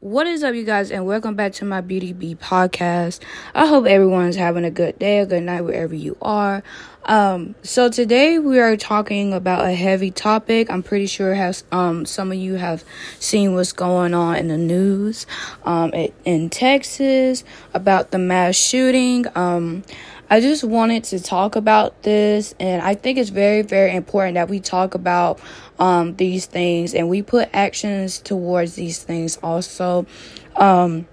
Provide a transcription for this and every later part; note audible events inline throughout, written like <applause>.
What is up, you guys, and welcome back to my Beauty Bee podcast. I hope everyone's having a good day, a good night, wherever you are. Um, so today we are talking about a heavy topic. I'm pretty sure has um some of you have seen what's going on in the news um in Texas about the mass shooting. Um, I just wanted to talk about this, and I think it's very, very important that we talk about um, these things and we put actions towards these things also. Um,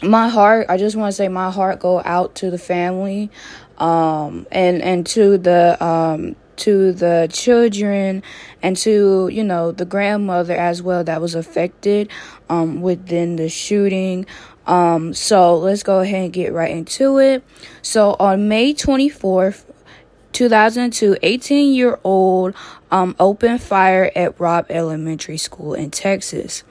my heart, I just want to say, my heart go out to the family, um, and and to the um to the children and to you know the grandmother as well that was affected um within the shooting um, so let's go ahead and get right into it. So on May 24th, 2002, 18 year old um, opened fire at Robb Elementary School in Texas.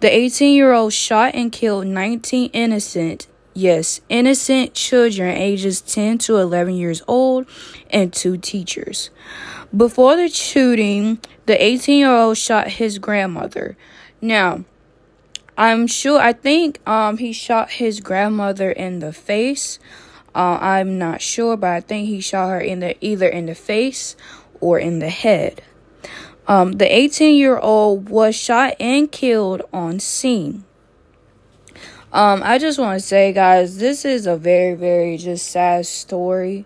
The 18 year old shot and killed 19 innocent, yes, innocent children ages 10 to 11 years old and two teachers. Before the shooting, the 18 year old shot his grandmother. Now, I'm sure. I think um he shot his grandmother in the face. Uh, I'm not sure, but I think he shot her in the either in the face or in the head. Um, the 18 year old was shot and killed on scene. Um, I just want to say, guys, this is a very, very just sad story.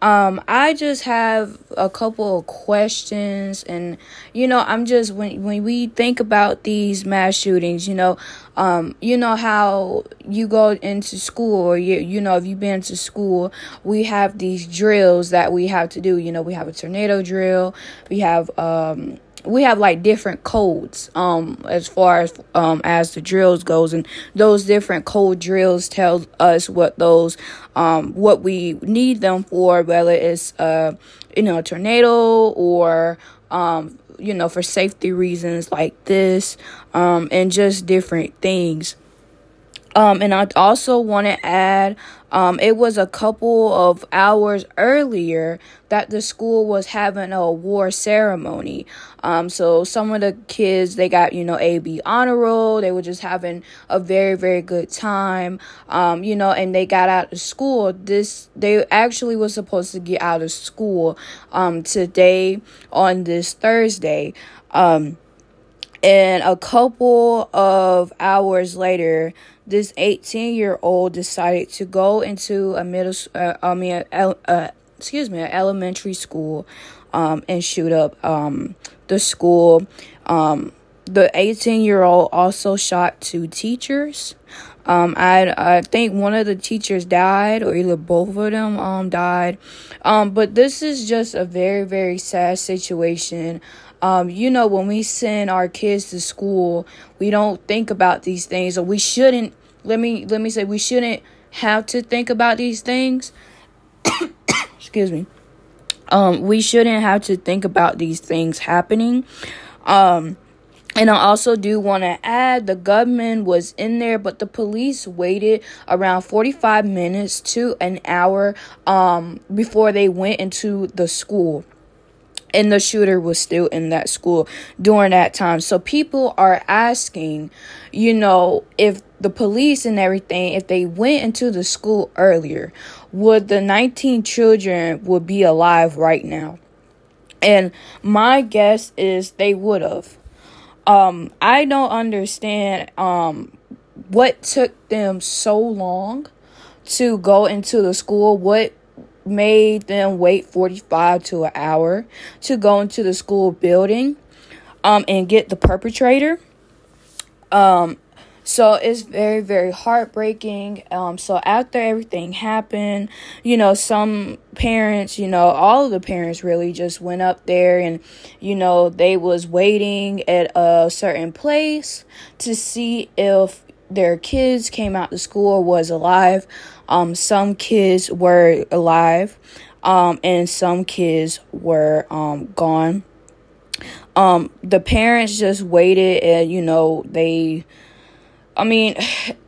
Um, I just have a couple of questions, and you know, I'm just when when we think about these mass shootings, you know, um, you know how you go into school, or you you know, if you've been to school, we have these drills that we have to do. You know, we have a tornado drill, we have um we have like different codes um as far as um as the drills goes and those different code drills tell us what those um what we need them for whether it's uh you know a tornado or um you know for safety reasons like this um and just different things um, and I also want to add, um, it was a couple of hours earlier that the school was having a award ceremony. Um, so some of the kids, they got, you know, AB honor roll. They were just having a very, very good time. Um, you know, and they got out of school. This, they actually was supposed to get out of school, um, today on this Thursday. Um, and a couple of hours later, this 18 year old decided to go into a middle, uh, I mean, uh, excuse me, an elementary school, um, and shoot up um, the school. Um, the 18 year old also shot two teachers. Um, I I think one of the teachers died, or either both of them um died. Um, but this is just a very very sad situation. Um, you know, when we send our kids to school, we don't think about these things, or we shouldn't. Let me let me say we shouldn't have to think about these things. <coughs> Excuse me. Um, we shouldn't have to think about these things happening. Um, and I also do want to add the gunman was in there, but the police waited around 45 minutes to an hour um, before they went into the school and the shooter was still in that school during that time. So people are asking, you know, if the police and everything, if they went into the school earlier, would the 19 children would be alive right now? And my guess is they would have. Um, I don't understand um what took them so long to go into the school. What made them wait 45 to an hour to go into the school building um, and get the perpetrator. Um, so it's very, very heartbreaking. Um, so after everything happened, you know, some parents, you know, all of the parents really just went up there and, you know, they was waiting at a certain place to see if their kids came out to school or was alive. Um, some kids were alive, um, and some kids were um, gone. Um, the parents just waited, and you know they. I mean,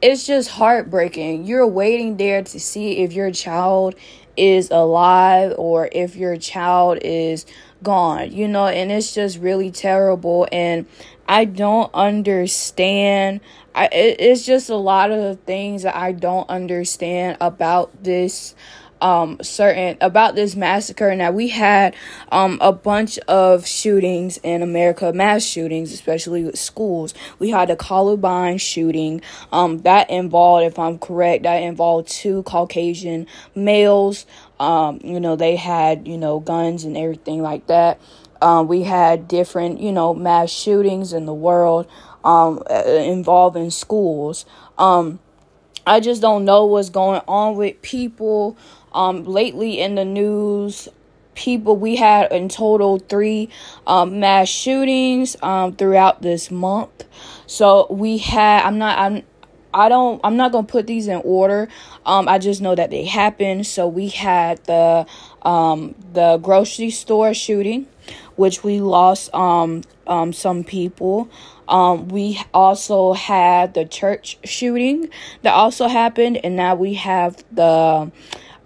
it's just heartbreaking. You're waiting there to see if your child is alive or if your child is gone, you know, and it's just really terrible. And I don't understand. I, it, it's just a lot of the things that I don't understand about this um certain about this massacre. Now we had um a bunch of shootings in America mass shootings especially with schools. We had a Columbine shooting um that involved if I'm correct that involved two Caucasian males. Um you know they had you know guns and everything like that. Um we had different you know mass shootings in the world um involving schools. Um I just don't know what's going on with people um, lately in the news, people we had in total three um, mass shootings um, throughout this month. So we had. I'm not. I'm. I don't. I'm not gonna put these in order. Um, I just know that they happened. So we had the um the grocery store shooting, which we lost um um some people. Um, we also had the church shooting that also happened, and now we have the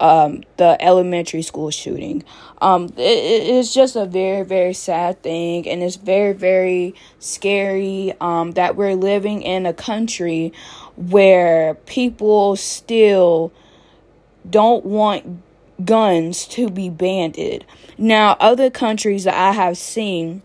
um, the elementary school shooting. Um, it, it's just a very, very sad thing, and it's very, very scary um, that we're living in a country where people still don't want guns to be banned. Now, other countries that I have seen,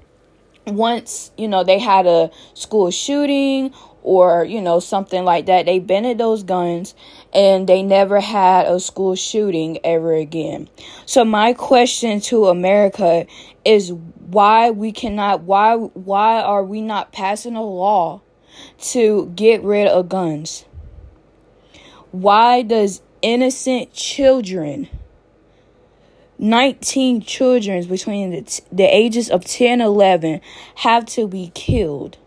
once you know they had a school shooting or you know something like that. They banned those guns and they never had a school shooting ever again. So my question to america is why we cannot why why are we not passing a law to get rid of guns? Why does innocent children 19 children between the, t- the ages of 10 11 have to be killed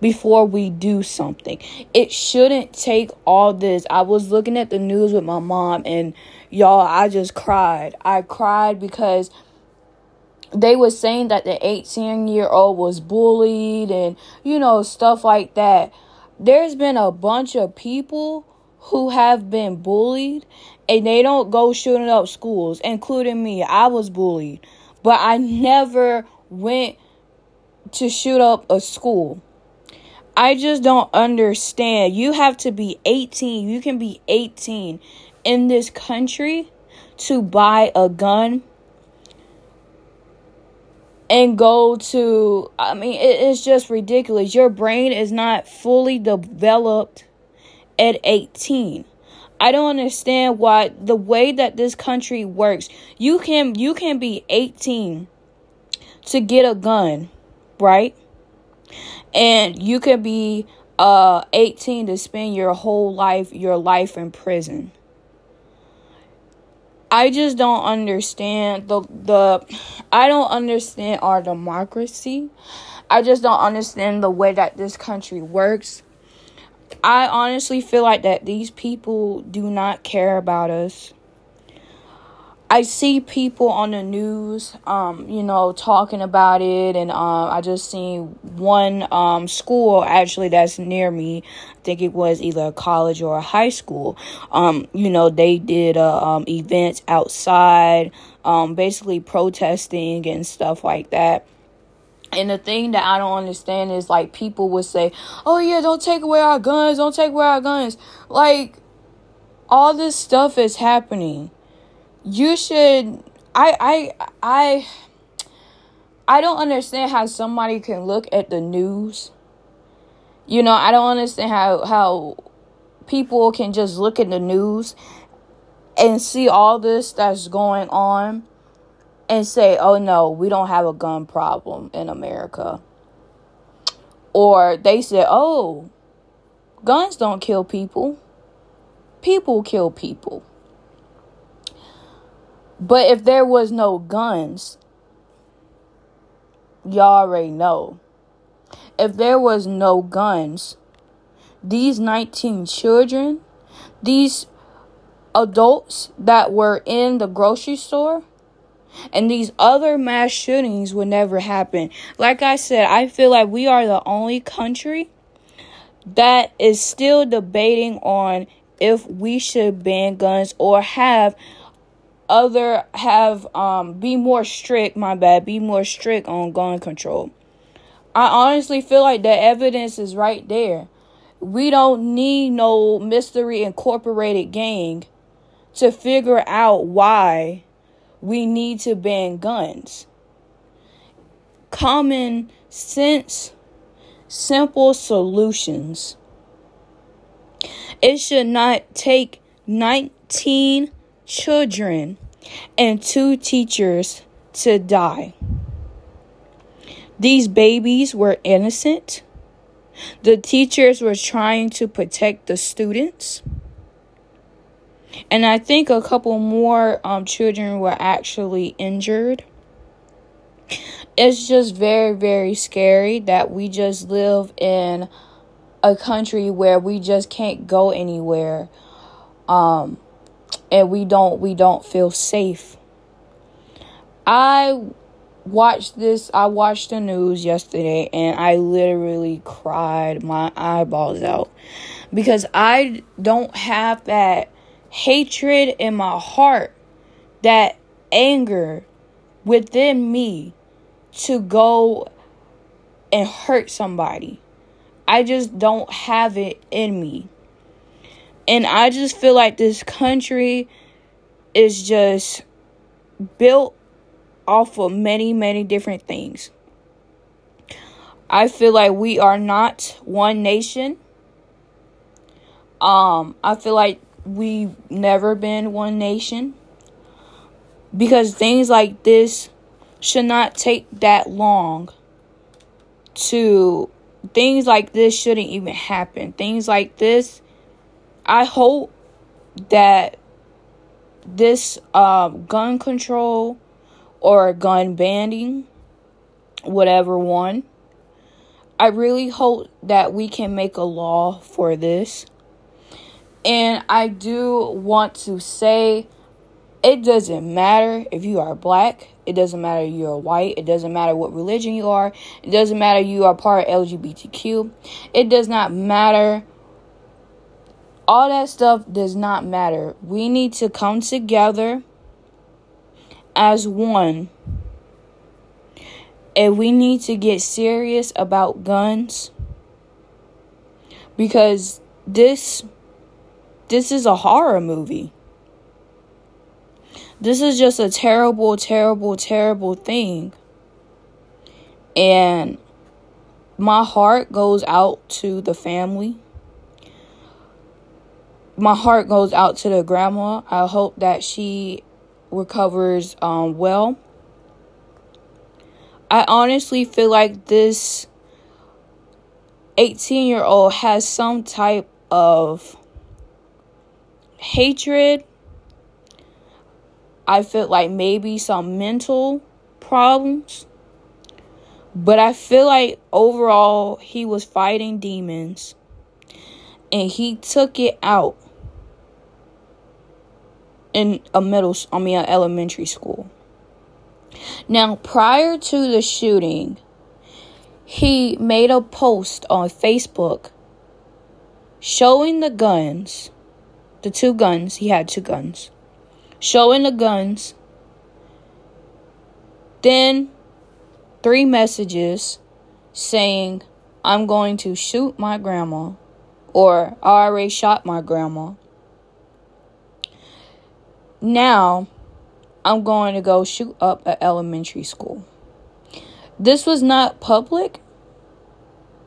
before we do something. It shouldn't take all this. I was looking at the news with my mom and y'all, I just cried. I cried because they were saying that the 18 year old was bullied and you know stuff like that. There's been a bunch of people who have been bullied and they don't go shooting up schools, including me. I was bullied, but I never went to shoot up a school. I just don't understand. You have to be 18. You can be 18 in this country to buy a gun and go to I mean it is just ridiculous. Your brain is not fully developed at 18. I don't understand why the way that this country works. You can you can be 18 to get a gun, right? And you could be uh 18 to spend your whole life your life in prison. I just don't understand the the i don't understand our democracy. I just don't understand the way that this country works. I honestly feel like that these people do not care about us I see people on the news, um, you know, talking about it, and um, I just seen one um, school actually that's near me. I think it was either a college or a high school. Um, you know, they did uh, um, events outside, um, basically protesting and stuff like that. And the thing that I don't understand is like people would say, "Oh yeah, don't take away our guns, don't take away our guns." Like all this stuff is happening you should I I I I don't understand how somebody can look at the news. You know, I don't understand how how people can just look at the news and see all this that's going on and say, "Oh no, we don't have a gun problem in America." Or they say, "Oh, guns don't kill people. People kill people." But if there was no guns, y'all already know. If there was no guns, these 19 children, these adults that were in the grocery store, and these other mass shootings would never happen. Like I said, I feel like we are the only country that is still debating on if we should ban guns or have other have um be more strict my bad be more strict on gun control I honestly feel like the evidence is right there. We don't need no mystery incorporated gang to figure out why we need to ban guns. Common sense, simple solutions. It should not take 19 children and two teachers to die. These babies were innocent. The teachers were trying to protect the students. And I think a couple more um, children were actually injured. It's just very, very scary that we just live in a country where we just can't go anywhere. Um, and we don't we don't feel safe. I watched this I watched the news yesterday and I literally cried my eyeballs out because I don't have that hatred in my heart, that anger within me to go and hurt somebody. I just don't have it in me. And I just feel like this country is just built off of many, many different things. I feel like we are not one nation. Um, I feel like we've never been one nation because things like this should not take that long to things like this shouldn't even happen. Things like this I hope that this um, gun control or gun banning, whatever one, I really hope that we can make a law for this. And I do want to say it doesn't matter if you are black, it doesn't matter if you're white, it doesn't matter what religion you are, it doesn't matter you are part of LGBTQ, it does not matter all that stuff does not matter. We need to come together as one. And we need to get serious about guns because this this is a horror movie. This is just a terrible terrible terrible thing. And my heart goes out to the family my heart goes out to the grandma. I hope that she recovers um, well. I honestly feel like this 18 year old has some type of hatred. I feel like maybe some mental problems. But I feel like overall he was fighting demons and he took it out in a middle I mean an elementary school. Now, prior to the shooting, he made a post on Facebook showing the guns, the two guns, he had two guns. Showing the guns. Then three messages saying I'm going to shoot my grandma or I already shot my grandma. Now, I'm going to go shoot up an elementary school. This was not public.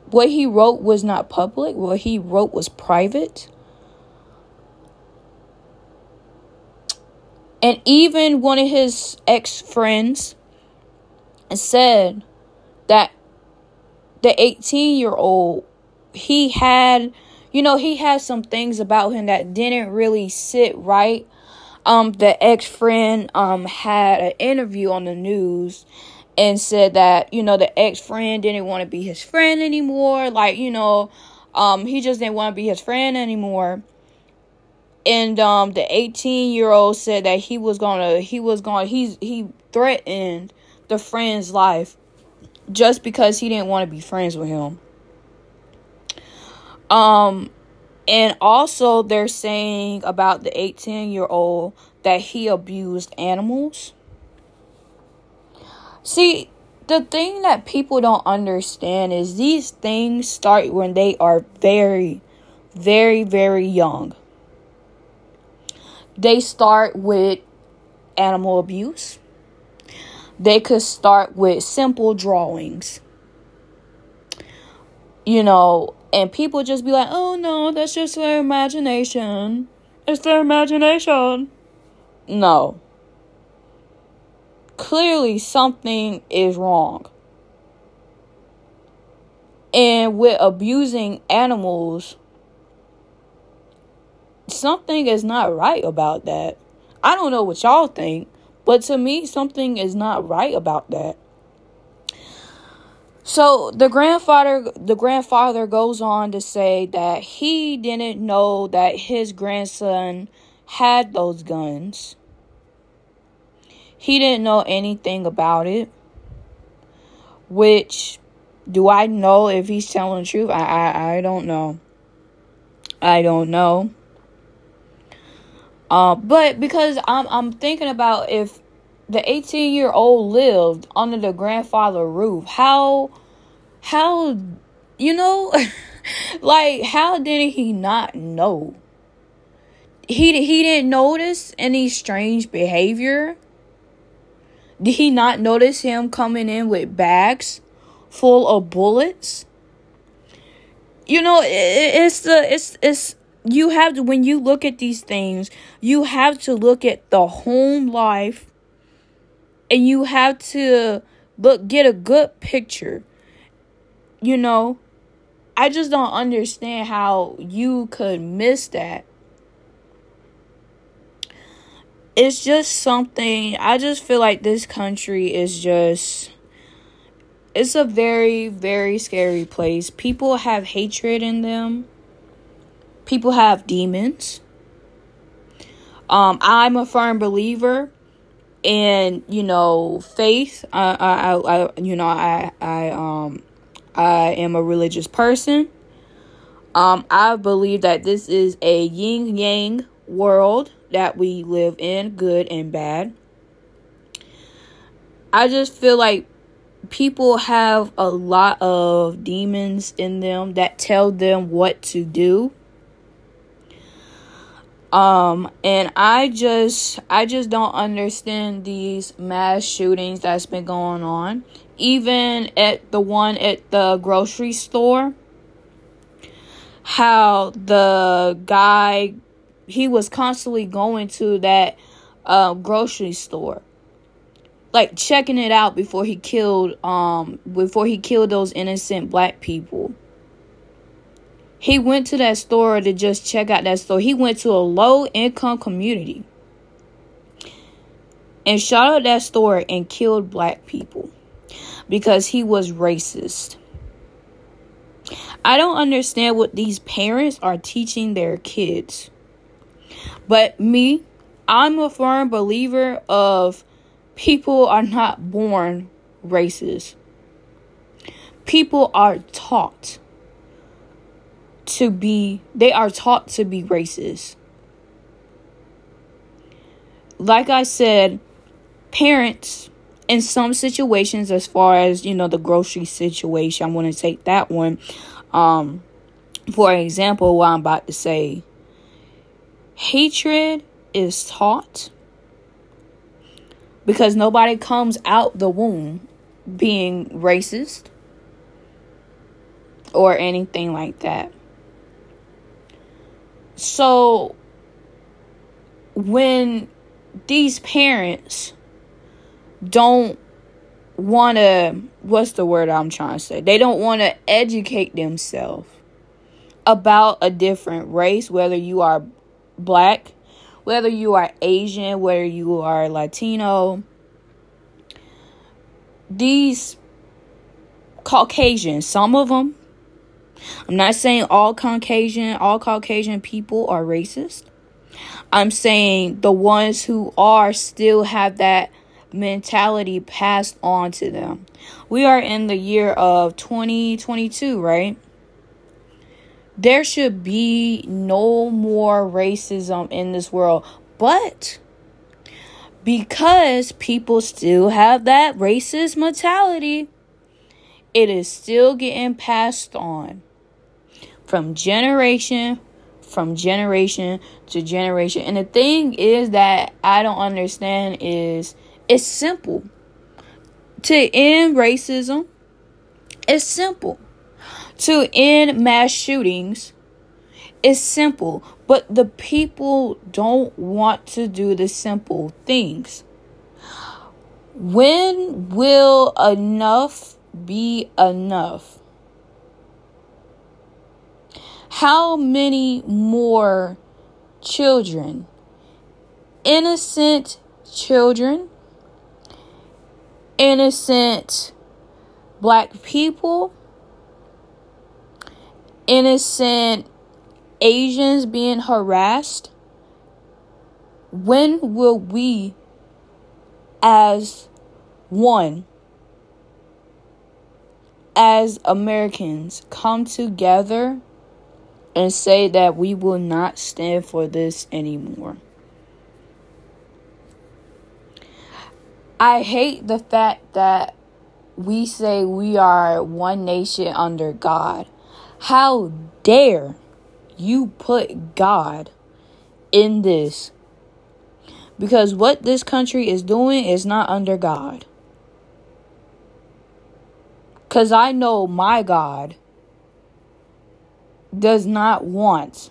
What he wrote was not public. What he wrote was private. And even one of his ex friends said that the 18 year old, he had, you know, he had some things about him that didn't really sit right um the ex friend um had an interview on the news and said that you know the ex friend didn't want to be his friend anymore. Like you know um he just didn't want to be his friend anymore. And um the 18 year old said that he was gonna he was gonna he's he threatened the friend's life just because he didn't want to be friends with him. Um and also, they're saying about the 18 year old that he abused animals. See, the thing that people don't understand is these things start when they are very, very, very young. They start with animal abuse. They could start with simple drawings. You know, and people just be like, oh no, that's just their imagination. It's their imagination. No clearly something is wrong. And with abusing animals, something is not right about that. I don't know what y'all think, but to me, something is not right about that. So the grandfather the grandfather goes on to say that he didn't know that his grandson had those guns he didn't know anything about it. Which do I know if he's telling the truth? I I, I don't know. I don't know. Uh, but because I'm I'm thinking about if the 18 year old lived under the grandfather roof, how how you know <laughs> like how did he not know? He he didn't notice any strange behavior did he not notice him coming in with bags full of bullets? You know, it, it's the it's it's you have to when you look at these things, you have to look at the home life and you have to look get a good picture. You know, I just don't understand how you could miss that it's just something I just feel like this country is just it's a very very scary place. People have hatred in them. People have demons. Um I'm a firm believer in, you know, faith. I I I you know, I I um I am a religious person. Um I believe that this is a yin yang world that we live in, good and bad. I just feel like people have a lot of demons in them that tell them what to do. Um and I just I just don't understand these mass shootings that's been going on. Even at the one at the grocery store how the guy he was constantly going to that uh, grocery store like checking it out before he killed um before he killed those innocent black people he went to that store to just check out that store. He went to a low income community and shot up that store and killed black people because he was racist. I don't understand what these parents are teaching their kids. But me, I'm a firm believer of people are not born racist. People are taught to be they are taught to be racist. Like I said, parents in some situations as far as, you know, the grocery situation, I'm going to take that one um for example, what I'm about to say Hatred is taught because nobody comes out the womb being racist or anything like that. So when these parents don't want to what's the word I'm trying to say? They don't want to educate themselves about a different race whether you are black, whether you are Asian, whether you are Latino, these Caucasians, some of them, I'm not saying all Caucasian, all Caucasian people are racist. I'm saying the ones who are still have that mentality passed on to them. We are in the year of 2022, right? there should be no more racism in this world. But because people still have that racist mentality. It is still getting passed on from generation from generation to generation. And the thing is that I don't understand is it's simple. To end racism, it's simple. To end mass shootings, it's simple. But the people don't want to do the simple things. When will enough be enough? How many more children, innocent children, innocent black people, innocent Asians being harassed? When will we, as one, as Americans, come together and say that we will not stand for this anymore. I hate the fact that we say we are one nation under God. How dare you put God in this? Because what this country is doing is not under God. Because I know my God does not want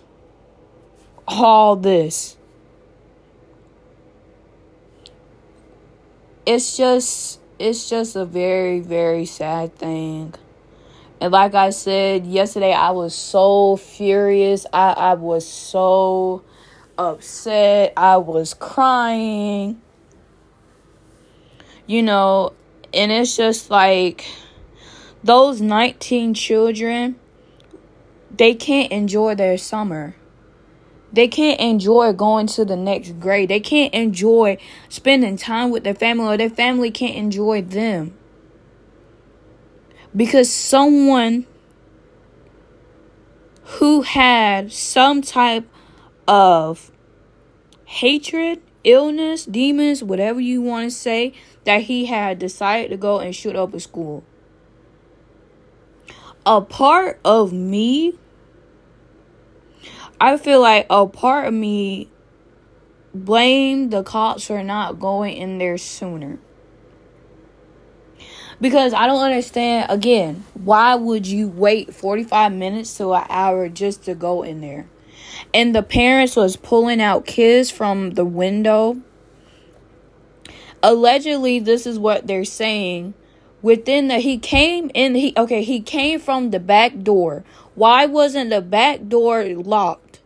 all this. It's just it's just a very very sad thing. And like I said yesterday I was so furious. I I was so upset. I was crying. You know, and it's just like those 19 children they can't enjoy their summer. They can't enjoy going to the next grade. They can't enjoy spending time with their family, or their family can't enjoy them. Because someone who had some type of hatred, illness, demons, whatever you want to say, that he had decided to go and shoot up a school. A part of me I feel like a part of me blame the cops for not going in there sooner. Because I don't understand, again, why would you wait 45 minutes to an hour just to go in there? And the parents was pulling out kids from the window. Allegedly, this is what they're saying. Within the, he came in, he, okay, he came from the back door. Why wasn't the back door locked?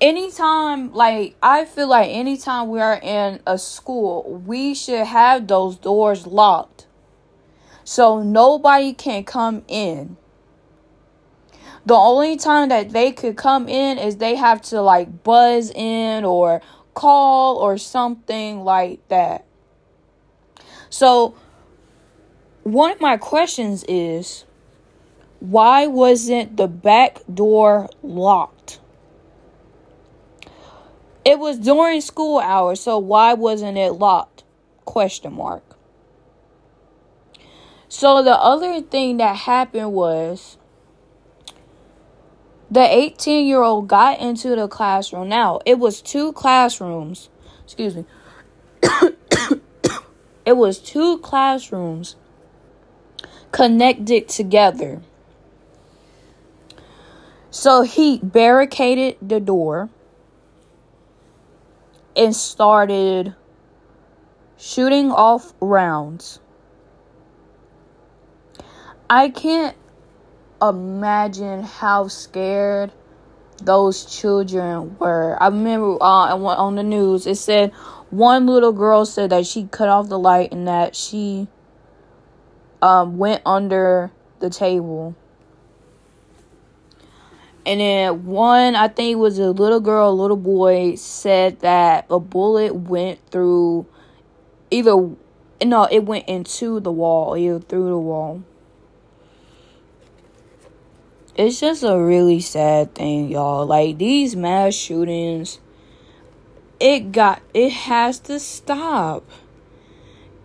anytime like i feel like anytime we are in a school we should have those doors locked so nobody can come in the only time that they could come in is they have to like buzz in or call or something like that so one of my questions is why wasn't the back door locked it was during school hours, so why wasn't it locked? Question mark. So the other thing that happened was the 18 year old got into the classroom. Now, it was two classrooms. Excuse me. <coughs> it was two classrooms connected together. So he barricaded the door and started shooting off rounds. I can't imagine how scared those children were. I remember uh, on the news it said one little girl said that she cut off the light and that she um, went under the table. And then one, I think was a little girl, a little boy, said that a bullet went through either no, it went into the wall, either through the wall. It's just a really sad thing, y'all. Like these mass shootings, it got it has to stop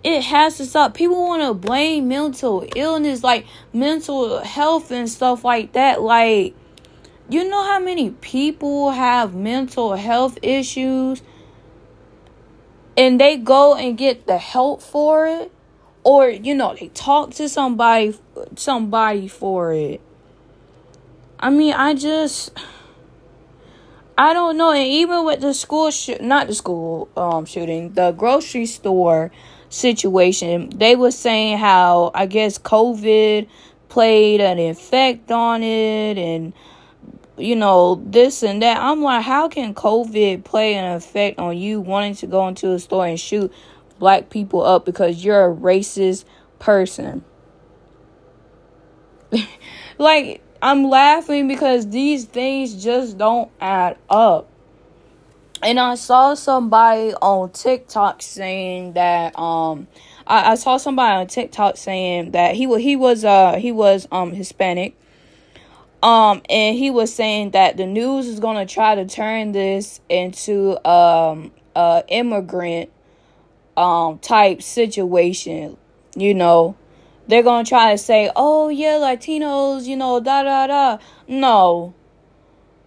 it has to stop. People want to blame mental illness, like mental health and stuff like that. Like, you know how many people have mental health issues and they go and get the help for it? Or, you know, they talk to somebody somebody for it. I mean, I just I don't know. And even with the school shoot, not the school um shooting, the grocery store situation. They were saying how I guess COVID played an effect on it and you know this and that. I'm like, how can COVID play an effect on you wanting to go into a store and shoot black people up because you're a racist person? <laughs> like I'm laughing because these things just don't add up. And I saw somebody on TikTok saying that um I, I saw somebody on TikTok saying that he was he was uh he was um Hispanic. Um and he was saying that the news is gonna try to turn this into um a immigrant um type situation, you know. They're gonna try to say, Oh yeah, Latinos, you know, da da da. No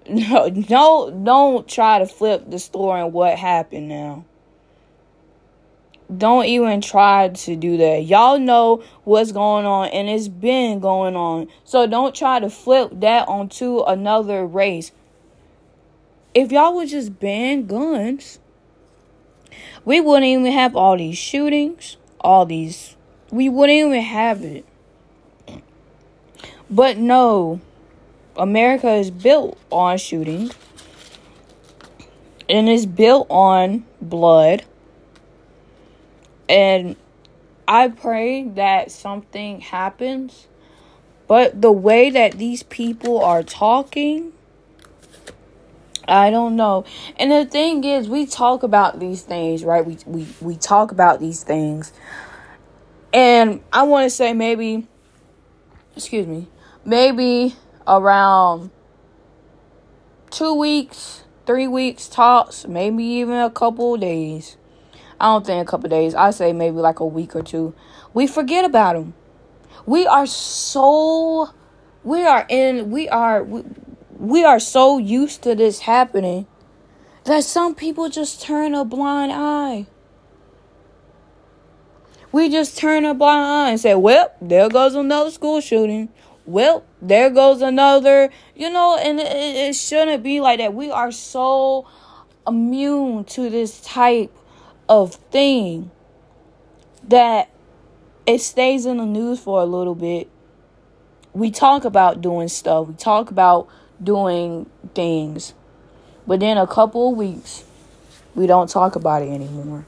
no, don't don't try to flip the story and what happened now. Don't even try to do that. Y'all know what's going on and it's been going on. So don't try to flip that onto another race. If y'all would just ban guns, we wouldn't even have all these shootings, all these we wouldn't even have it. But no, America is built on shooting and is built on blood. And I pray that something happens. But the way that these people are talking, I don't know. And the thing is, we talk about these things, right? We we we talk about these things. And I want to say maybe excuse me, maybe around two weeks, three weeks tops, maybe even a couple days. I don't think a couple days. I say maybe like a week or two. We forget about them. We are so we are in we are we, we are so used to this happening that some people just turn a blind eye. We just turn a blind eye and say, "Well, there goes another school shooting well, there goes another, you know, and it, it shouldn't be like that. We are so immune to this type of thing that it stays in the news for a little bit. We talk about doing stuff, we talk about doing things, but then a couple of weeks, we don't talk about it anymore.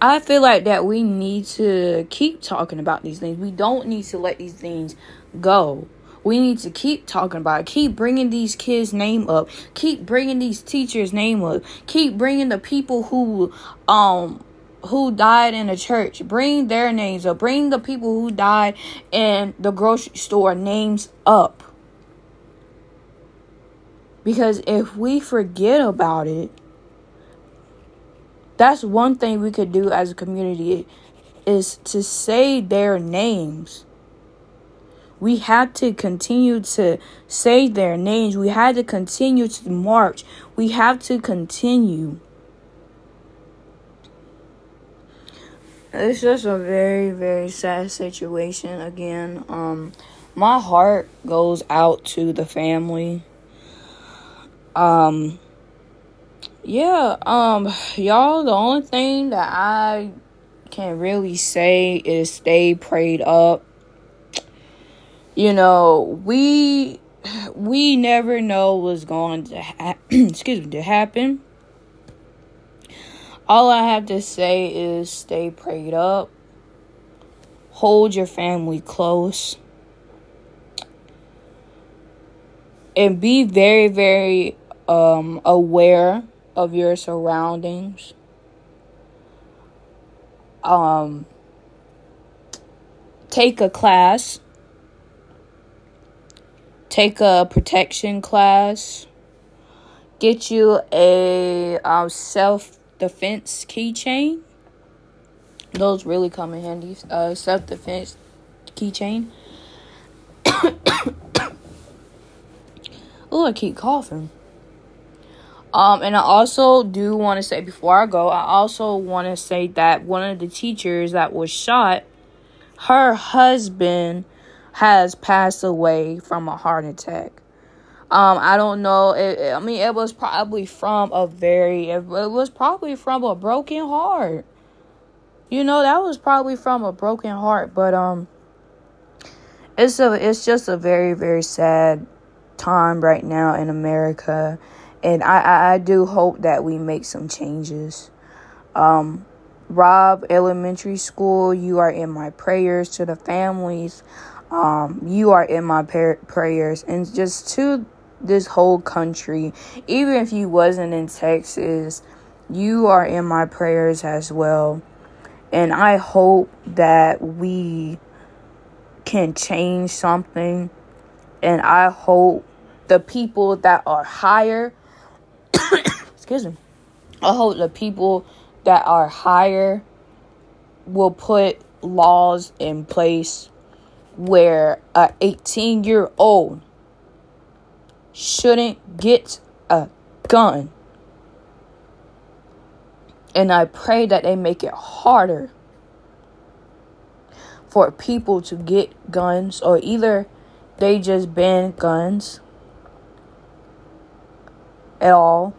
I feel like that we need to keep talking about these things. We don't need to let these things go. We need to keep talking about it. Keep bringing these kids' name up. Keep bringing these teachers' name up. Keep bringing the people who um who died in the church. Bring their names up. Bring the people who died in the grocery store names up. Because if we forget about it, that's one thing we could do as a community is to say their names. We had to continue to say their names. We had to continue to march. We have to continue. It's just a very, very sad situation. Again, um, my heart goes out to the family. Um, yeah, um, y'all, the only thing that I can really say is stay prayed up. You know, we we never know what's going to ha- <clears throat> excuse me to happen. All I have to say is stay prayed up. Hold your family close. And be very very um aware of your surroundings. Um, take a class, take a protection class, get you a um, self defense keychain. Those really come in handy. Uh, self defense keychain. <coughs> oh, I keep coughing. Um, and I also do want to say before I go, I also want to say that one of the teachers that was shot, her husband has passed away from a heart attack. Um, I don't know. It, I mean, it was probably from a very. It, it was probably from a broken heart. You know, that was probably from a broken heart. But um, it's a. It's just a very very sad time right now in America and I, I, I do hope that we make some changes. Um, Robb Elementary School, you are in my prayers to the families. Um, you are in my par- prayers, and just to this whole country. Even if you wasn't in Texas, you are in my prayers as well. And I hope that we can change something. And I hope the people that are higher excuse me. I hope the people that are higher will put laws in place where a 18 year old shouldn't get a gun. And I pray that they make it harder for people to get guns or either they just ban guns at all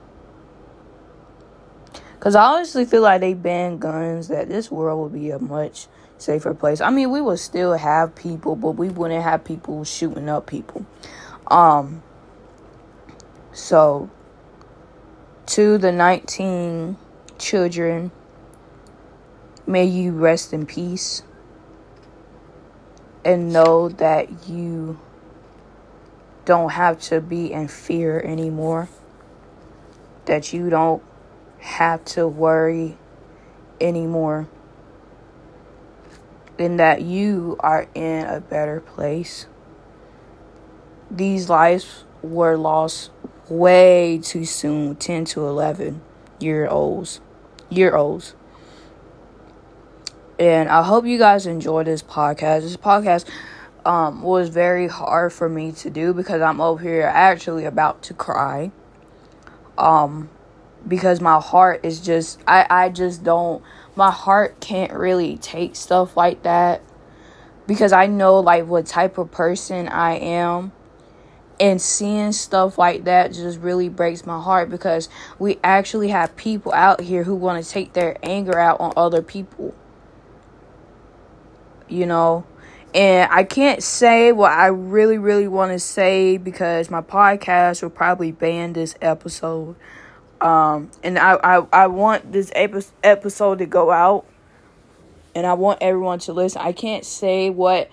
because I honestly feel like they ban guns, that this world would be a much safer place. I mean, we would still have people, but we wouldn't have people shooting up people. Um, so, to the 19 children, may you rest in peace and know that you don't have to be in fear anymore. That you don't have to worry anymore. And that you are in a better place. These lives were lost way too soon 10 to 11 year olds year olds and i hope you guys enjoy this podcast this podcast um, was very hard for me to do because i'm over here actually about to cry um because my heart is just I I just don't my heart can't really take stuff like that because I know like what type of person I am and seeing stuff like that just really breaks my heart because we actually have people out here who want to take their anger out on other people. You know, and I can't say what I really, really want to say because my podcast will probably ban this episode. Um, and I, I, I want this episode to go out and I want everyone to listen. I can't say what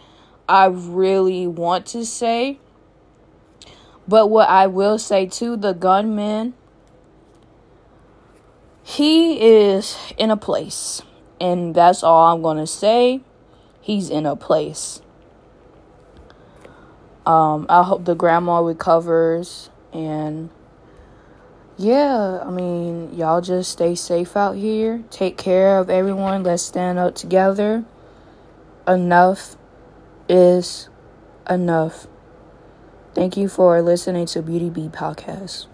I really want to say, but what I will say to the gunman, he is in a place, and that's all I'm going to say. He's in a place. Um, I hope the grandma recovers and yeah, I mean, y'all just stay safe out here. Take care of everyone. Let's stand up together. Enough is enough. Thank you for listening to Beauty Bee Podcast.